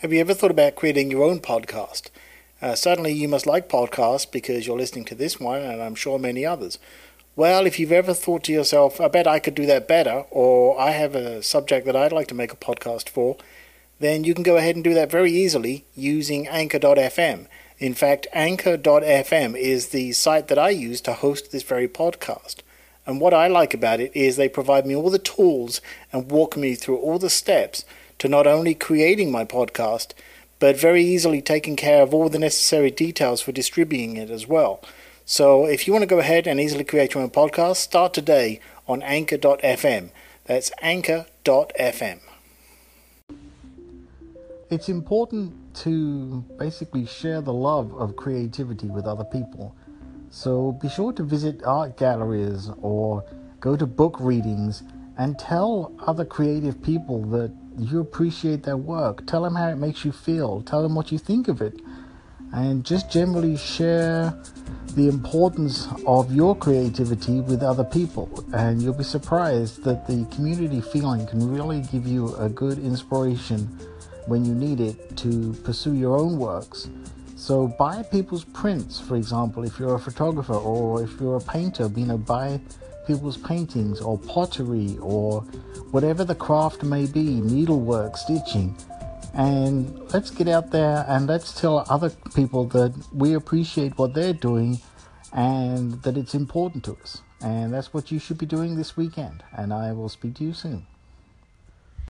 Have you ever thought about creating your own podcast? Uh, certainly, you must like podcasts because you're listening to this one, and I'm sure many others. Well, if you've ever thought to yourself, I bet I could do that better, or I have a subject that I'd like to make a podcast for, then you can go ahead and do that very easily using Anchor.fm. In fact, Anchor.fm is the site that I use to host this very podcast. And what I like about it is they provide me all the tools and walk me through all the steps to not only creating my podcast, but very easily taking care of all the necessary details for distributing it as well. So if you want to go ahead and easily create your own podcast, start today on anchor.fm. That's anchor.fm. It's important to basically share the love of creativity with other people. So be sure to visit art galleries or go to book readings and tell other creative people that you appreciate their work. Tell them how it makes you feel. Tell them what you think of it. And just generally share the importance of your creativity with other people. And you'll be surprised that the community feeling can really give you a good inspiration when you need it to pursue your own works. So buy people's prints, for example, if you're a photographer or if you're a painter, you know, buy people's paintings or pottery or whatever the craft may be, needlework, stitching. And let's get out there and let's tell other people that we appreciate what they're doing and that it's important to us. And that's what you should be doing this weekend. And I will speak to you soon.